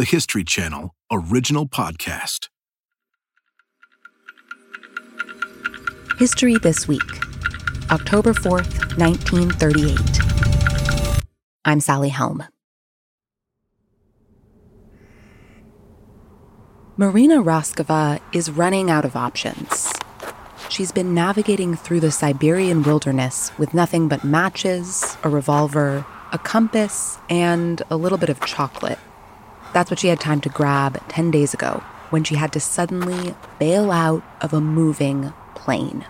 the History Channel original podcast. History This Week, October 4th, 1938. I'm Sally Helm. Marina Raskova is running out of options. She's been navigating through the Siberian wilderness with nothing but matches, a revolver, a compass, and a little bit of chocolate. That's what she had time to grab 10 days ago when she had to suddenly bail out of a moving plane.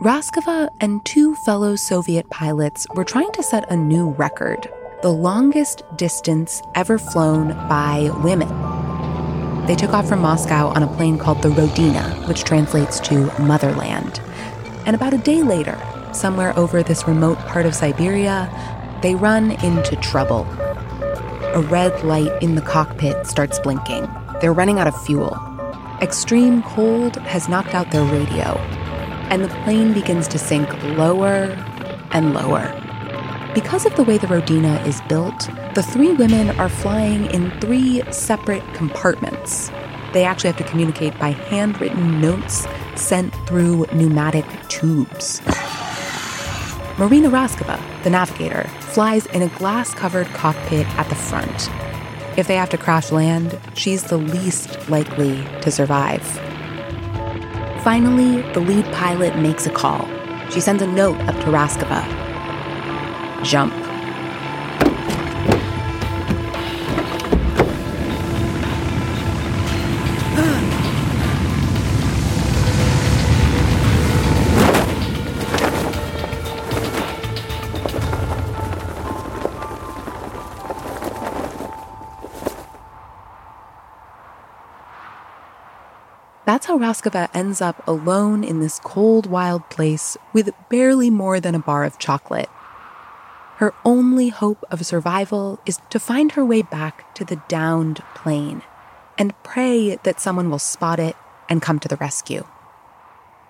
Raskova and two fellow Soviet pilots were trying to set a new record the longest distance ever flown by women. They took off from Moscow on a plane called the Rodina, which translates to motherland. And about a day later, somewhere over this remote part of Siberia, they run into trouble. A red light in the cockpit starts blinking. They're running out of fuel. Extreme cold has knocked out their radio, and the plane begins to sink lower and lower. Because of the way the Rodina is built, the three women are flying in three separate compartments. They actually have to communicate by handwritten notes sent through pneumatic tubes. Marina Raskova, the navigator, flies in a glass covered cockpit at the front. If they have to crash land, she's the least likely to survive. Finally, the lead pilot makes a call. She sends a note up to Raskova jump. That's how Raskova ends up alone in this cold, wild place with barely more than a bar of chocolate. Her only hope of survival is to find her way back to the downed plane and pray that someone will spot it and come to the rescue.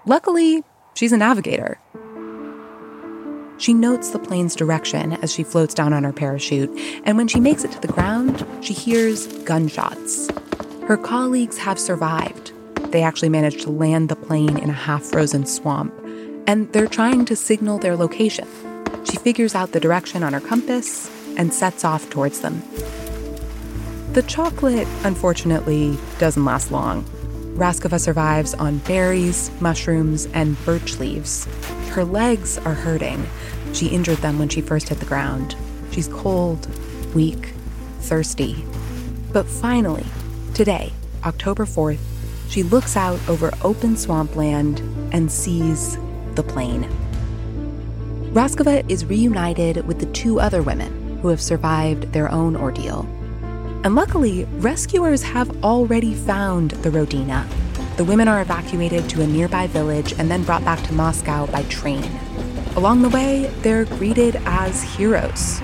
Luckily, she's a navigator. She notes the plane's direction as she floats down on her parachute, and when she makes it to the ground, she hears gunshots. Her colleagues have survived. They actually managed to land the plane in a half frozen swamp, and they're trying to signal their location. She figures out the direction on her compass and sets off towards them. The chocolate, unfortunately, doesn't last long. Raskova survives on berries, mushrooms, and birch leaves. Her legs are hurting. She injured them when she first hit the ground. She's cold, weak, thirsty. But finally, today, October 4th, she looks out over open swampland and sees the plane. Raskova is reunited with the two other women who have survived their own ordeal. And luckily, rescuers have already found the Rodina. The women are evacuated to a nearby village and then brought back to Moscow by train. Along the way, they're greeted as heroes.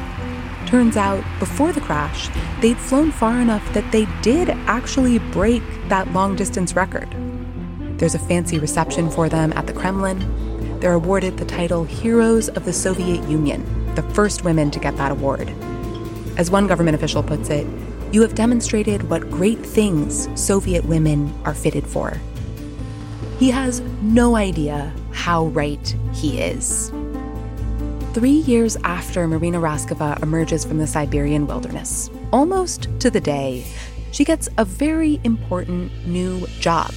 Turns out, before the crash, they'd flown far enough that they did actually break that long distance record. There's a fancy reception for them at the Kremlin, they're awarded the title Heroes of the Soviet Union, the first women to get that award. As one government official puts it, you have demonstrated what great things Soviet women are fitted for. He has no idea how right he is. Three years after Marina Raskova emerges from the Siberian wilderness, almost to the day, she gets a very important new job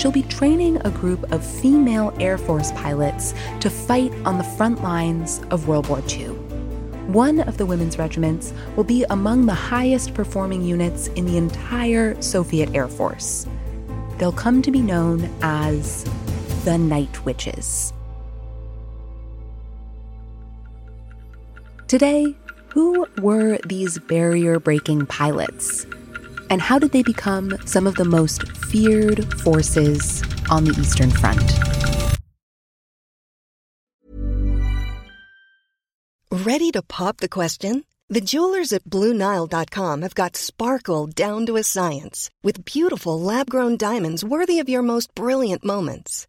she'll be training a group of female Air Force pilots to fight on the front lines of World War II. One of the women's regiments will be among the highest performing units in the entire Soviet Air Force. They'll come to be known as the Night Witches. Today, who were these barrier breaking pilots? And how did they become some of the most feared forces on the Eastern Front? Ready to pop the question? The jewelers at Bluenile.com have got sparkle down to a science with beautiful lab grown diamonds worthy of your most brilliant moments.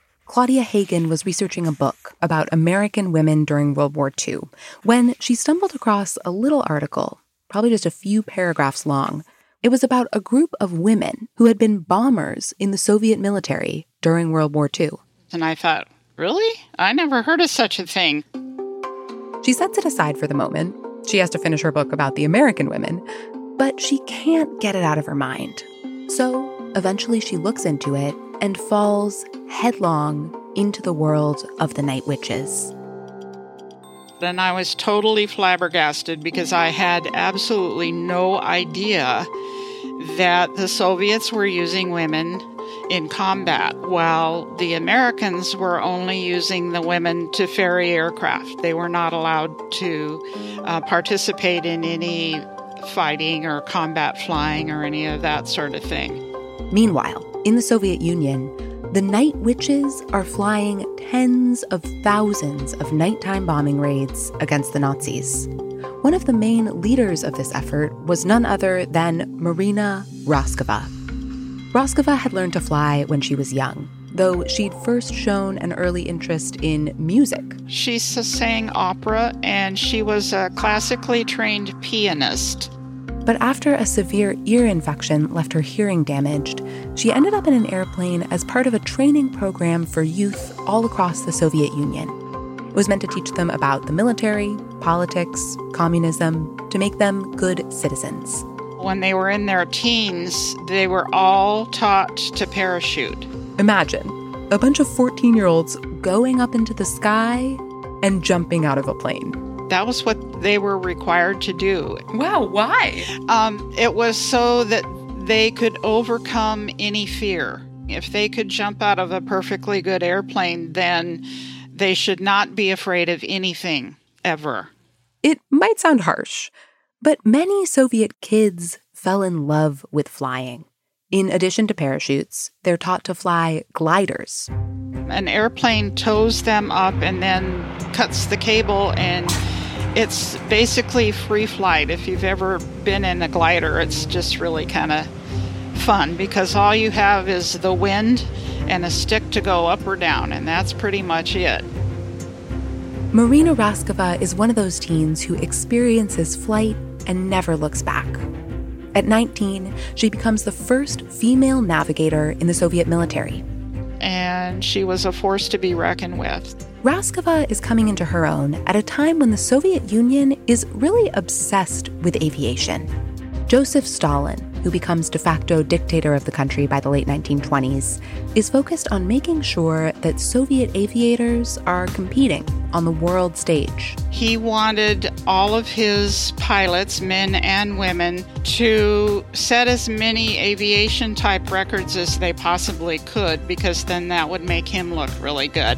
Claudia Hagen was researching a book about American women during World War II when she stumbled across a little article, probably just a few paragraphs long it was about a group of women who had been bombers in the Soviet military during World War II. And I thought, really? I never heard of such a thing. She sets it aside for the moment. She has to finish her book about the American women, but she can't get it out of her mind. So eventually she looks into it and falls headlong into the world of the night witches. Then I was totally flabbergasted because I had absolutely no idea that the Soviets were using women in combat, while the Americans were only using the women to ferry aircraft. They were not allowed to uh, participate in any fighting or combat flying or any of that sort of thing. Meanwhile, in the Soviet Union, the night witches are flying tens of thousands of nighttime bombing raids against the Nazis. One of the main leaders of this effort was none other than Marina Raskova. Raskova had learned to fly when she was young, though she'd first shown an early interest in music. She sang opera and she was a classically trained pianist. But after a severe ear infection left her hearing damaged, she ended up in an airplane as part of a training program for youth all across the Soviet Union. It was meant to teach them about the military, politics, communism, to make them good citizens. When they were in their teens, they were all taught to parachute. Imagine a bunch of 14 year olds going up into the sky and jumping out of a plane. That was what they were required to do. Wow, why? Um, it was so that they could overcome any fear. If they could jump out of a perfectly good airplane, then they should not be afraid of anything ever. It might sound harsh, but many Soviet kids fell in love with flying. In addition to parachutes, they're taught to fly gliders. An airplane tows them up and then cuts the cable, and it's basically free flight. If you've ever been in a glider, it's just really kind of fun because all you have is the wind and a stick to go up or down, and that's pretty much it. Marina Raskova is one of those teens who experiences flight and never looks back. At 19, she becomes the first female navigator in the Soviet military. And she was a force to be reckoned with. Raskova is coming into her own at a time when the Soviet Union is really obsessed with aviation. Joseph Stalin, who becomes de facto dictator of the country by the late 1920s, is focused on making sure that Soviet aviators are competing on the world stage. He wanted all of his pilots, men and women, to set as many aviation type records as they possibly could because then that would make him look really good.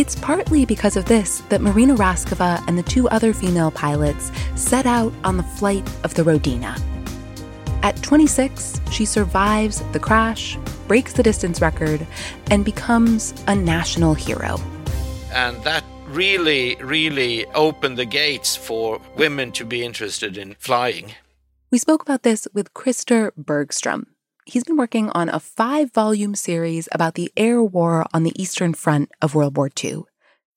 It's partly because of this that Marina Raskova and the two other female pilots set out on the flight of the Rodina. At 26, she survives the crash, breaks the distance record, and becomes a national hero. And that really, really opened the gates for women to be interested in flying. We spoke about this with Christer Bergstrom. He's been working on a five volume series about the air war on the Eastern Front of World War II.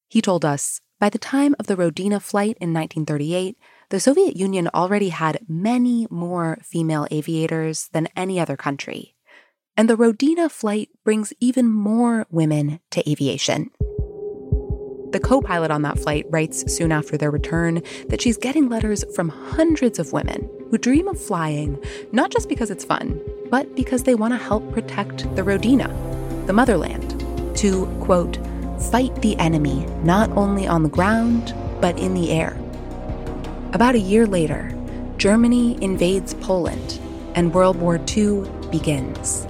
He told us by the time of the Rodina flight in 1938, the Soviet Union already had many more female aviators than any other country. And the Rodina flight brings even more women to aviation. The co pilot on that flight writes soon after their return that she's getting letters from hundreds of women who dream of flying not just because it's fun, but because they want to help protect the Rodina, the motherland, to, quote, fight the enemy not only on the ground, but in the air. About a year later, Germany invades Poland and World War II begins.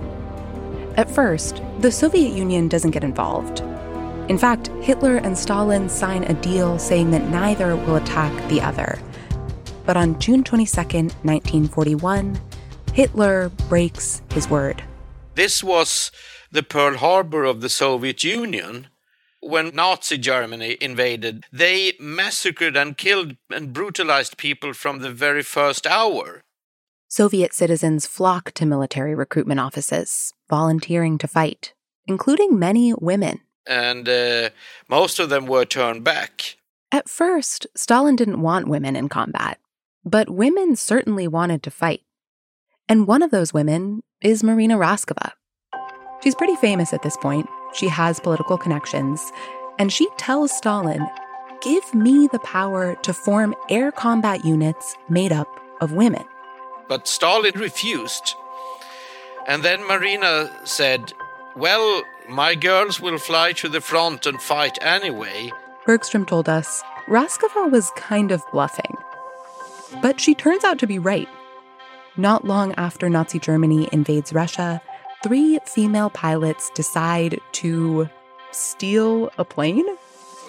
At first, the Soviet Union doesn't get involved. In fact, Hitler and Stalin sign a deal saying that neither will attack the other. But on June 22, 1941, Hitler breaks his word. This was the Pearl Harbor of the Soviet Union. When Nazi Germany invaded, they massacred and killed and brutalized people from the very first hour. Soviet citizens flock to military recruitment offices, volunteering to fight, including many women. And uh, most of them were turned back. At first, Stalin didn't want women in combat, but women certainly wanted to fight. And one of those women is Marina Raskova. She's pretty famous at this point. She has political connections. And she tells Stalin, Give me the power to form air combat units made up of women. But Stalin refused. And then Marina said, Well, my girls will fly to the front and fight anyway. Bergstrom told us Raskova was kind of bluffing. But she turns out to be right. Not long after Nazi Germany invades Russia, three female pilots decide to steal a plane?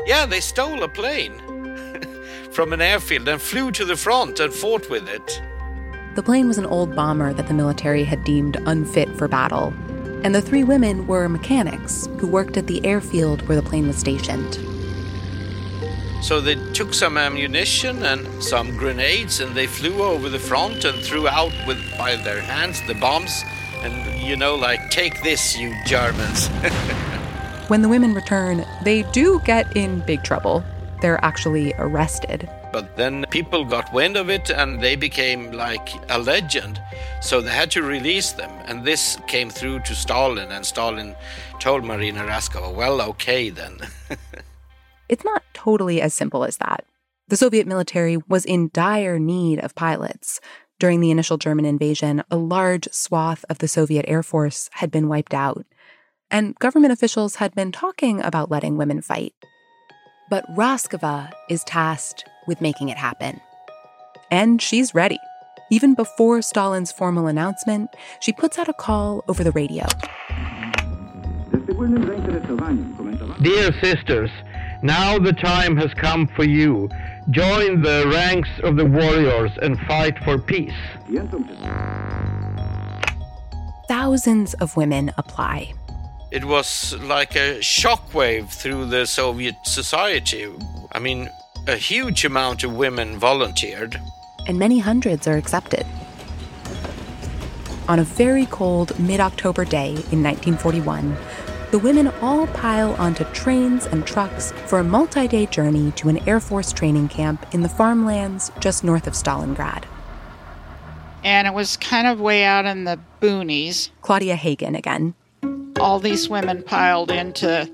Yeah, they stole a plane from an airfield and flew to the front and fought with it. The plane was an old bomber that the military had deemed unfit for battle, and the three women were mechanics who worked at the airfield where the plane was stationed. So they took some ammunition and some grenades and they flew over the front and threw out with by their hands the bombs and you know like take this you Germans. when the women return, they do get in big trouble. They're actually arrested. But then people got wind of it and they became like a legend. So they had to release them. And this came through to Stalin, and Stalin told Marina Raskova, well, okay then. It's not totally as simple as that. The Soviet military was in dire need of pilots. During the initial German invasion, a large swath of the Soviet Air Force had been wiped out, and government officials had been talking about letting women fight. But Raskova is tasked with making it happen. And she's ready. Even before Stalin's formal announcement, she puts out a call over the radio. Dear sisters, now the time has come for you. Join the ranks of the warriors and fight for peace. Thousands of women apply. It was like a shockwave through the Soviet society. I mean, a huge amount of women volunteered. And many hundreds are accepted. On a very cold mid October day in 1941, the women all pile onto trains and trucks for a multi day journey to an Air Force training camp in the farmlands just north of Stalingrad. And it was kind of way out in the boonies. Claudia Hagen again. All these women piled into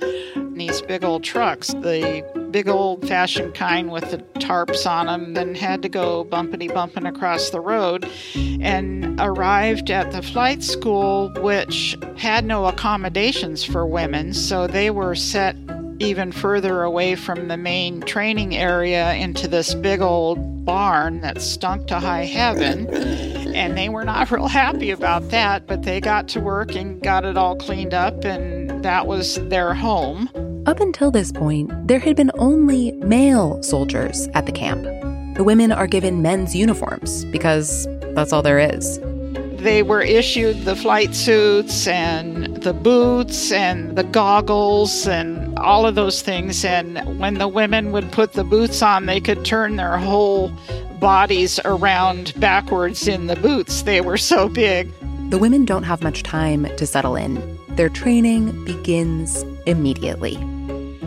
these big old trucks, the big old fashioned kind with the tarps on them, then had to go bumpity bumping across the road and arrived at the flight school, which had no accommodations for women. So they were set even further away from the main training area into this big old barn that stunk to high heaven. And they were not real happy about that, but they got to work and got it all cleaned up, and that was their home. Up until this point, there had been only male soldiers at the camp. The women are given men's uniforms because that's all there is. They were issued the flight suits and the boots and the goggles and all of those things. And when the women would put the boots on, they could turn their whole bodies around backwards in the boots. They were so big. The women don't have much time to settle in. Their training begins immediately.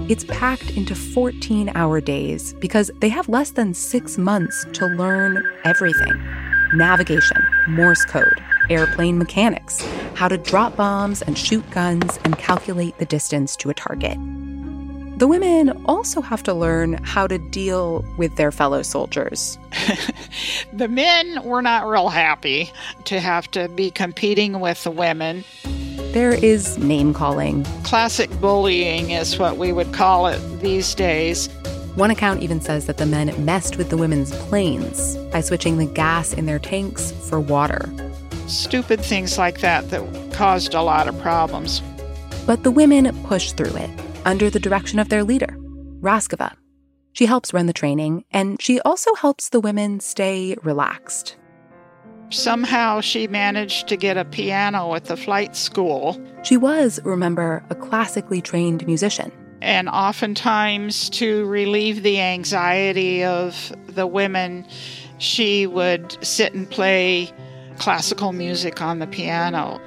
It's packed into 14 hour days because they have less than six months to learn everything navigation, Morse code, airplane mechanics, how to drop bombs and shoot guns and calculate the distance to a target. The women also have to learn how to deal with their fellow soldiers. the men were not real happy to have to be competing with the women. There is name calling. Classic bullying is what we would call it these days. One account even says that the men messed with the women's planes by switching the gas in their tanks for water. Stupid things like that that caused a lot of problems. But the women push through it under the direction of their leader, Raskova. She helps run the training, and she also helps the women stay relaxed. Somehow she managed to get a piano at the flight school. She was, remember, a classically trained musician. And oftentimes, to relieve the anxiety of the women, she would sit and play classical music on the piano.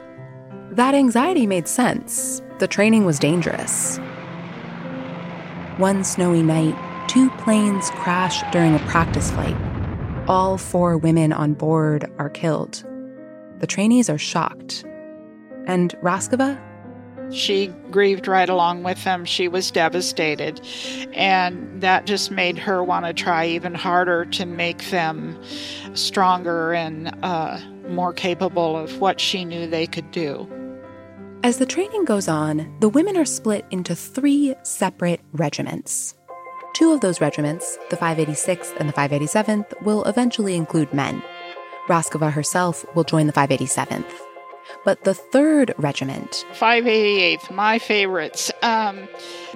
That anxiety made sense. The training was dangerous. One snowy night, two planes crash during a practice flight. All four women on board are killed. The trainees are shocked. And Raskova? She grieved right along with them. She was devastated. And that just made her want to try even harder to make them stronger and uh, more mm. capable of what she knew they could do. As the training goes on, the women are split into three separate regiments. Two of those regiments, the 586th and the 587th, will eventually include men. Raskova herself will join the 587th. But the third regiment, 588th, my favorites, um,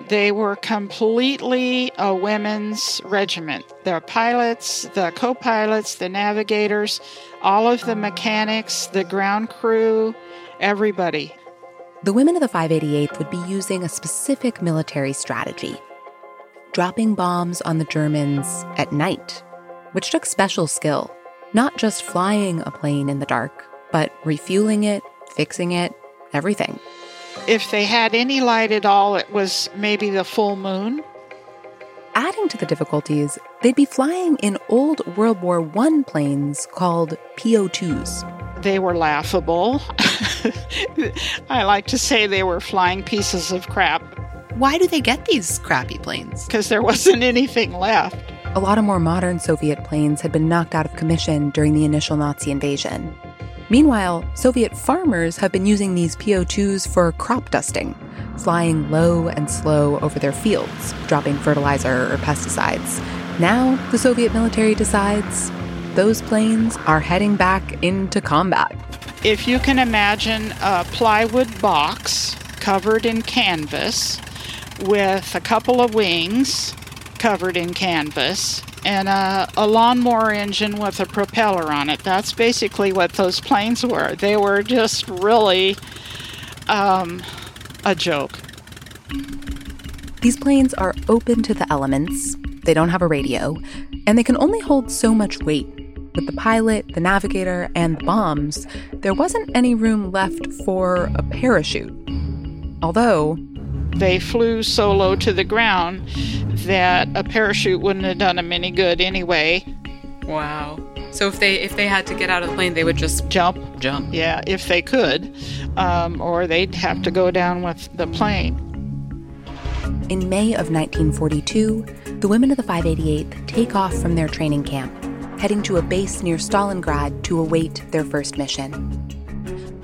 they were completely a women's regiment. The pilots, the co pilots, the navigators, all of the mechanics, the ground crew, everybody. The women of the 588th would be using a specific military strategy dropping bombs on the Germans at night, which took special skill, not just flying a plane in the dark, but refueling it, fixing it, everything. If they had any light at all, it was maybe the full moon. Adding to the difficulties, they'd be flying in old World War I planes called PO 2s. They were laughable. I like to say they were flying pieces of crap why do they get these crappy planes? Because there wasn't anything left. A lot of more modern Soviet planes had been knocked out of commission during the initial Nazi invasion. Meanwhile, Soviet farmers have been using these PO 2s for crop dusting, flying low and slow over their fields, dropping fertilizer or pesticides. Now, the Soviet military decides those planes are heading back into combat. If you can imagine a plywood box covered in canvas with a couple of wings covered in canvas and a, a, lawnmower engine with a propeller on it. That's basically what those planes were. They were just really um, a joke. These planes are open to the elements, they don't have a radio, and they can only hold so much weight. With the pilot, the navigator, and the bombs, there wasn't any room left for a parachute. Although, they flew so low to the ground that a parachute wouldn't have done them any good anyway. Wow. So if they if they had to get out of the plane, they would just jump, jump. Yeah, if they could, um, or they'd have to go down with the plane. In May of 1942, the women of the 588th take off from their training camp, heading to a base near Stalingrad to await their first mission.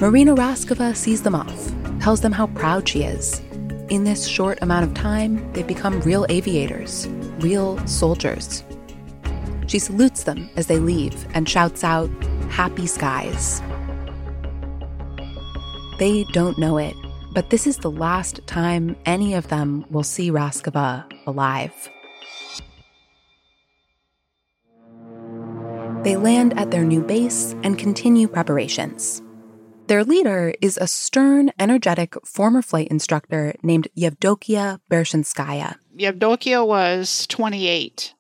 Marina Raskova sees them off, tells them how proud she is, in this short amount of time, they've become real aviators, real soldiers. She salutes them as they leave and shouts out, Happy skies. They don't know it, but this is the last time any of them will see Raskova alive. They land at their new base and continue preparations. Their leader is a stern, energetic former flight instructor named Yevdokia Bershanskaya. Yevdokia was 28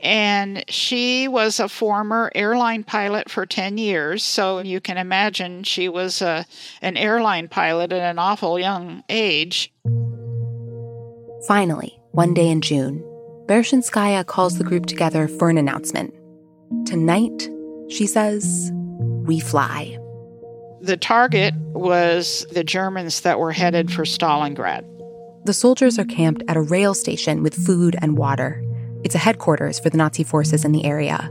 and she was a former airline pilot for 10 years. So you can imagine she was a, an airline pilot at an awful young age. Finally one day in june bershanskaya calls the group together for an announcement. Tonight she says we fly the target was the Germans that were headed for Stalingrad. The soldiers are camped at a rail station with food and water. It's a headquarters for the Nazi forces in the area.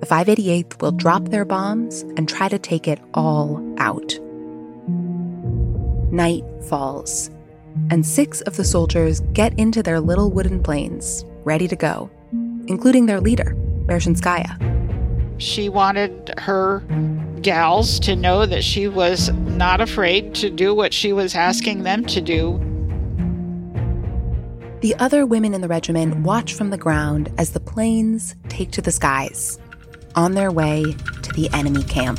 The 588th will drop their bombs and try to take it all out. Night falls, and six of the soldiers get into their little wooden planes, ready to go, including their leader, Bershanskaya. She wanted her gals to know that she was not afraid to do what she was asking them to do. The other women in the regiment watch from the ground as the planes take to the skies, on their way to the enemy camp.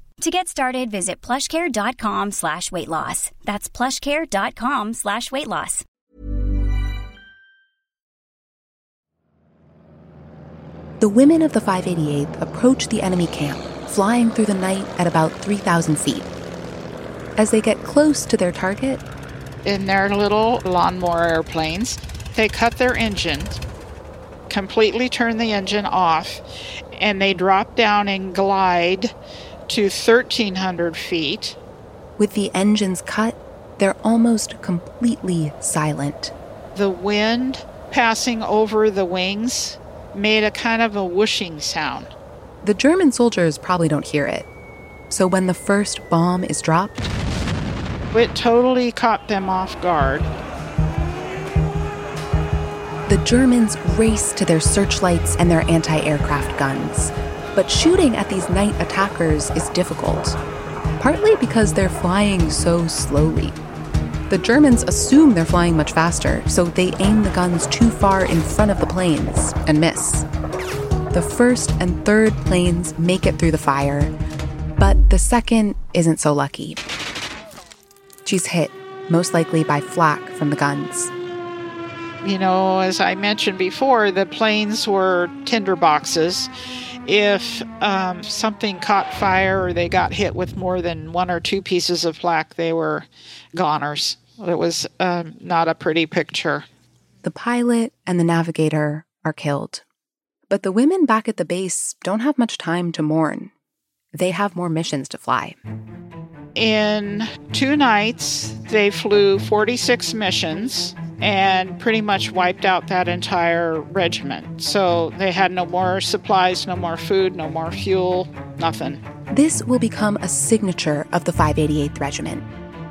To get started, visit plushcare.com slash weight loss. That's plushcare.com slash weight loss. The women of the 588th approach the enemy camp, flying through the night at about 3,000 feet. As they get close to their target, in their little lawnmower airplanes, they cut their engines, completely turn the engine off, and they drop down and glide to 1,300 feet. with the engines cut, they're almost completely silent. The wind passing over the wings made a kind of a whooshing sound. The German soldiers probably don't hear it. So when the first bomb is dropped, It totally caught them off guard. the Germans race to their searchlights and their anti aircraft guns. But shooting at these night attackers is difficult, partly because they're flying so slowly. The Germans assume they're flying much faster, so they aim the guns too far in front of the planes and miss. The first and third planes make it through the fire, but the second isn't so lucky. She's hit, most likely by flak from the guns. You know, as I mentioned before, the planes were tinder boxes. If um, something caught fire or they got hit with more than one or two pieces of flak, they were goners. It was um, not a pretty picture. The pilot and the navigator are killed. But the women back at the base don't have much time to mourn. They have more missions to fly. In two nights, they flew 46 missions and pretty much wiped out that entire regiment. So they had no more supplies, no more food, no more fuel, nothing. This will become a signature of the 588th Regiment.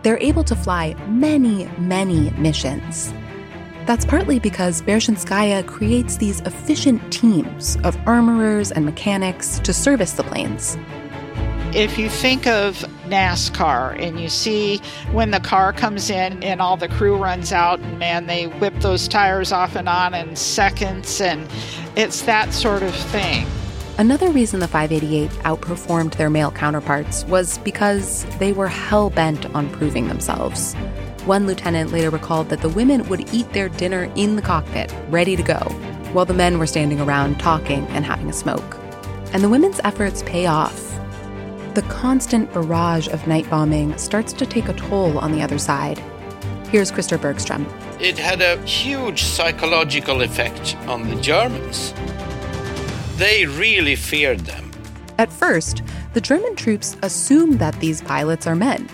They're able to fly many, many missions. That's partly because Bershanskaya creates these efficient teams of armorers and mechanics to service the planes. If you think of NASCAR and you see when the car comes in and all the crew runs out and man, they whip those tires off and on in seconds, and it's that sort of thing. Another reason the 588 outperformed their male counterparts was because they were hell bent on proving themselves. One lieutenant later recalled that the women would eat their dinner in the cockpit, ready to go, while the men were standing around talking and having a smoke. And the women's efforts pay off. The constant barrage of night bombing starts to take a toll on the other side. Here's Christer Bergstrom. It had a huge psychological effect on the Germans. They really feared them. At first, the German troops assume that these pilots are men.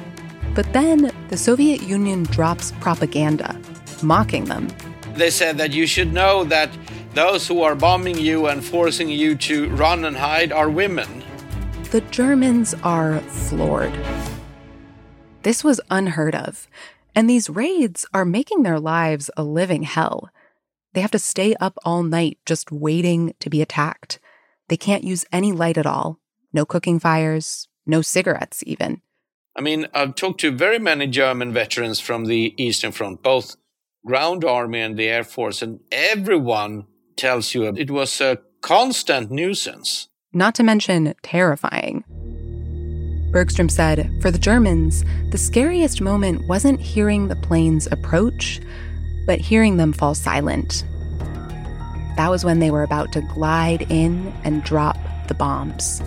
But then the Soviet Union drops propaganda, mocking them. They said that you should know that those who are bombing you and forcing you to run and hide are women. The Germans are floored. This was unheard of, and these raids are making their lives a living hell. They have to stay up all night just waiting to be attacked. They can't use any light at all. No cooking fires, no cigarettes, even. I mean, I've talked to very many German veterans from the Eastern Front, both ground army and the Air Force, and everyone tells you it was a constant nuisance. Not to mention terrifying. Bergstrom said, for the Germans, the scariest moment wasn't hearing the planes approach, but hearing them fall silent. That was when they were about to glide in and drop the bombs.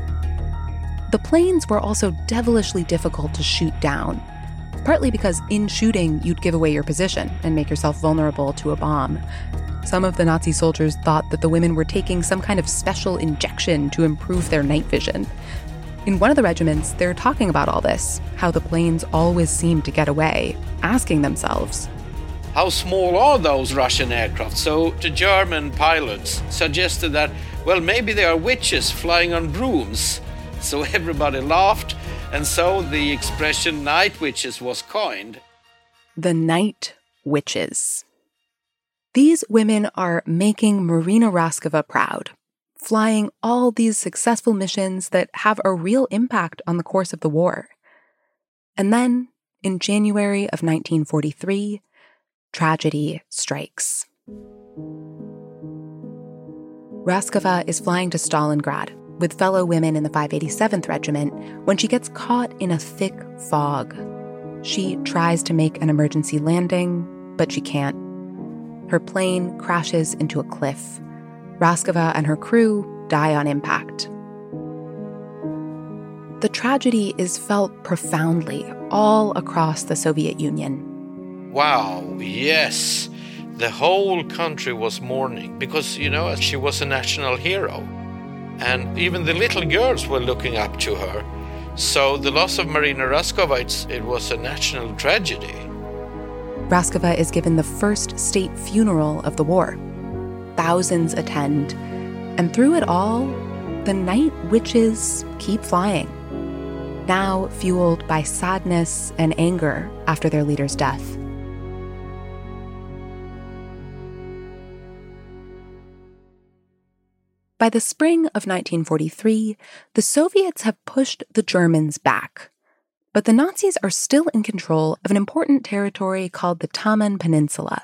The planes were also devilishly difficult to shoot down, partly because in shooting, you'd give away your position and make yourself vulnerable to a bomb. Some of the Nazi soldiers thought that the women were taking some kind of special injection to improve their night vision. In one of the regiments, they're talking about all this how the planes always seem to get away, asking themselves, How small are those Russian aircraft? So the German pilots suggested that, well, maybe they are witches flying on brooms. So everybody laughed, and so the expression night witches was coined. The Night Witches. These women are making Marina Raskova proud, flying all these successful missions that have a real impact on the course of the war. And then, in January of 1943, tragedy strikes. Raskova is flying to Stalingrad with fellow women in the 587th Regiment when she gets caught in a thick fog. She tries to make an emergency landing, but she can't. Her plane crashes into a cliff. Raskova and her crew die on impact. The tragedy is felt profoundly all across the Soviet Union. Wow, yes. The whole country was mourning because, you know, she was a national hero. And even the little girls were looking up to her. So the loss of Marina Raskova, it was a national tragedy. Raskova is given the first state funeral of the war. Thousands attend, and through it all, the night witches keep flying. Now fueled by sadness and anger after their leader's death. By the spring of 1943, the Soviets have pushed the Germans back. But the Nazis are still in control of an important territory called the Taman Peninsula,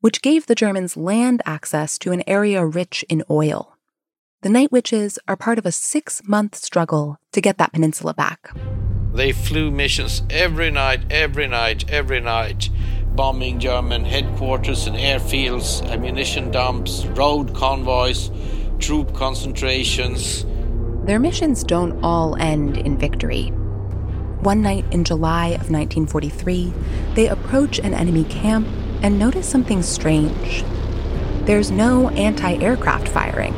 which gave the Germans land access to an area rich in oil. The Night Witches are part of a six month struggle to get that peninsula back. They flew missions every night, every night, every night, bombing German headquarters and airfields, ammunition dumps, road convoys, troop concentrations. Their missions don't all end in victory. One night in July of 1943, they approach an enemy camp and notice something strange. There's no anti aircraft firing.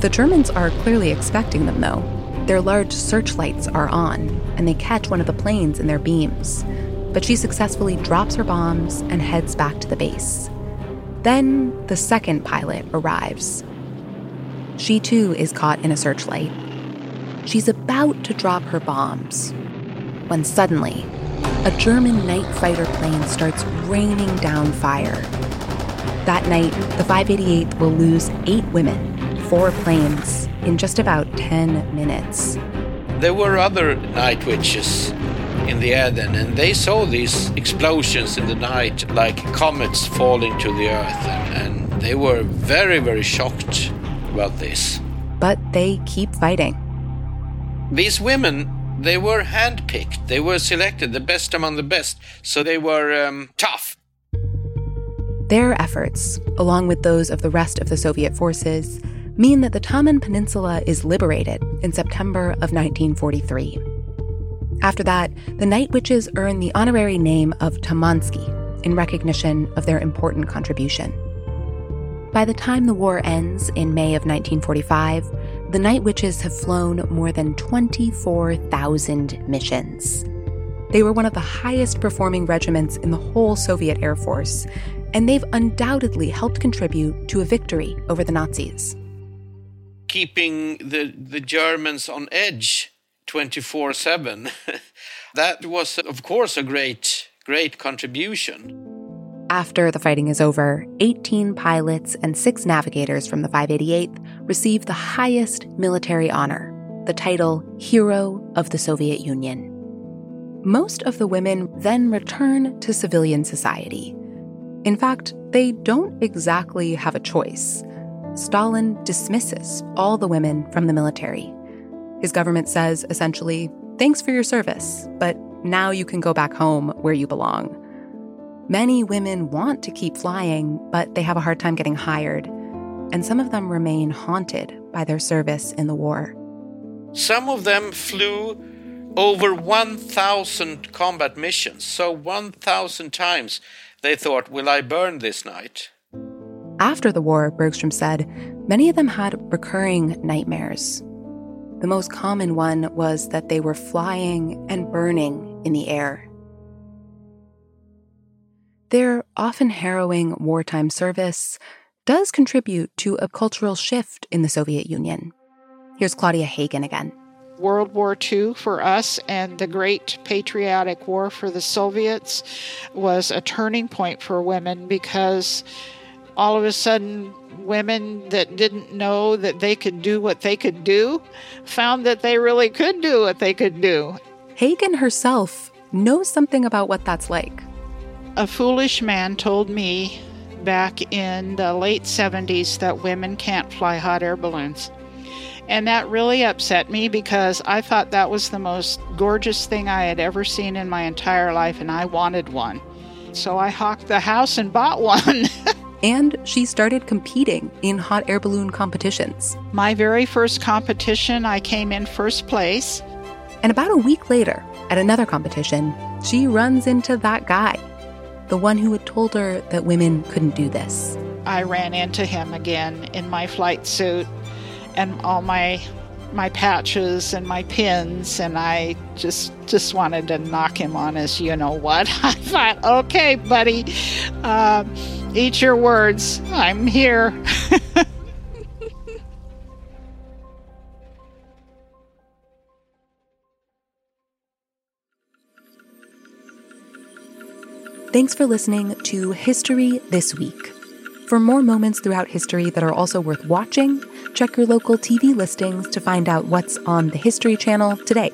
The Germans are clearly expecting them, though. Their large searchlights are on, and they catch one of the planes in their beams. But she successfully drops her bombs and heads back to the base. Then the second pilot arrives. She too is caught in a searchlight. She's about to drop her bombs when suddenly, a German night fighter plane starts raining down fire. That night, the 588th will lose eight women, four planes, in just about 10 minutes. There were other night witches in the air then, and they saw these explosions in the night like comets falling to the earth, and, and they were very, very shocked about this. But they keep fighting. These women they were handpicked. They were selected, the best among the best. So they were um, tough. Their efforts, along with those of the rest of the Soviet forces, mean that the Taman Peninsula is liberated in September of 1943. After that, the Night Witches earn the honorary name of Tamansky in recognition of their important contribution. By the time the war ends in May of 1945, the Night Witches have flown more than 24,000 missions. They were one of the highest performing regiments in the whole Soviet Air Force, and they've undoubtedly helped contribute to a victory over the Nazis. Keeping the, the Germans on edge 24 7. that was, of course, a great, great contribution. After the fighting is over, 18 pilots and six navigators from the 588th receive the highest military honor, the title Hero of the Soviet Union. Most of the women then return to civilian society. In fact, they don't exactly have a choice. Stalin dismisses all the women from the military. His government says essentially, thanks for your service, but now you can go back home where you belong. Many women want to keep flying, but they have a hard time getting hired, and some of them remain haunted by their service in the war. Some of them flew over 1,000 combat missions. So 1,000 times they thought, Will I burn this night? After the war, Bergstrom said, many of them had recurring nightmares. The most common one was that they were flying and burning in the air. Their often harrowing wartime service does contribute to a cultural shift in the Soviet Union. Here's Claudia Hagen again. World War II for us and the Great Patriotic War for the Soviets was a turning point for women because all of a sudden women that didn't know that they could do what they could do found that they really could do what they could do. Hagen herself knows something about what that's like. A foolish man told me back in the late 70s that women can't fly hot air balloons. And that really upset me because I thought that was the most gorgeous thing I had ever seen in my entire life, and I wanted one. So I hawked the house and bought one. and she started competing in hot air balloon competitions. My very first competition, I came in first place. And about a week later, at another competition, she runs into that guy, the one who had told her that women couldn't do this. I ran into him again in my flight suit and all my my patches and my pins and I just just wanted to knock him on his you know what. I thought okay buddy uh, eat your words. I'm here Thanks for listening to History This Week. For more moments throughout history that are also worth watching, check your local TV listings to find out what's on the History Channel today.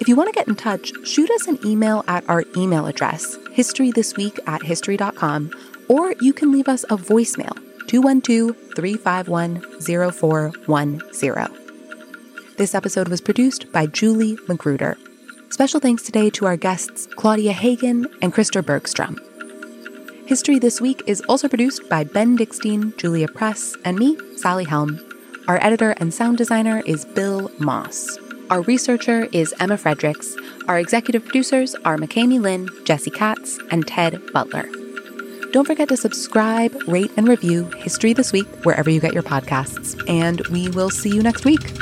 If you want to get in touch, shoot us an email at our email address, historythisweek at history.com, or you can leave us a voicemail, 212 351 0410. This episode was produced by Julie Magruder. Special thanks today to our guests Claudia Hagen and Christer Bergstrom. History This Week is also produced by Ben Dickstein, Julia Press, and me, Sally Helm. Our editor and sound designer is Bill Moss. Our researcher is Emma Fredericks. Our executive producers are McKamey Lynn, Jesse Katz, and Ted Butler. Don't forget to subscribe, rate, and review History This Week wherever you get your podcasts. And we will see you next week.